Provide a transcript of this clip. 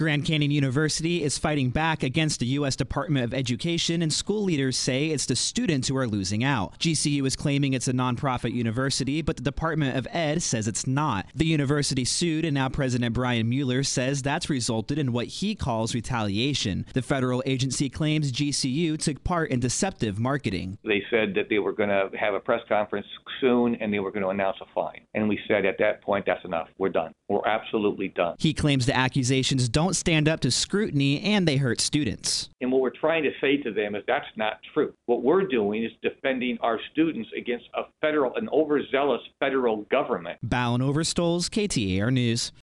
Grand Canyon University is fighting back against the U.S. Department of Education, and school leaders say it's the students who are losing out. GCU is claiming it's a nonprofit university, but the Department of Ed says it's not. The university sued, and now President Brian Mueller says that's resulted in what he calls retaliation. The federal agency claims GCU took part in deceptive marketing. They said that they were going to have a press conference soon and they were going to announce a fine. And we said at that point, that's enough. We're done. We're absolutely done. He claims the accusations don't stand up to scrutiny and they hurt students. And what we're trying to say to them is that's not true. What we're doing is defending our students against a federal, an overzealous federal government. Balin Overstolz, KTAR News.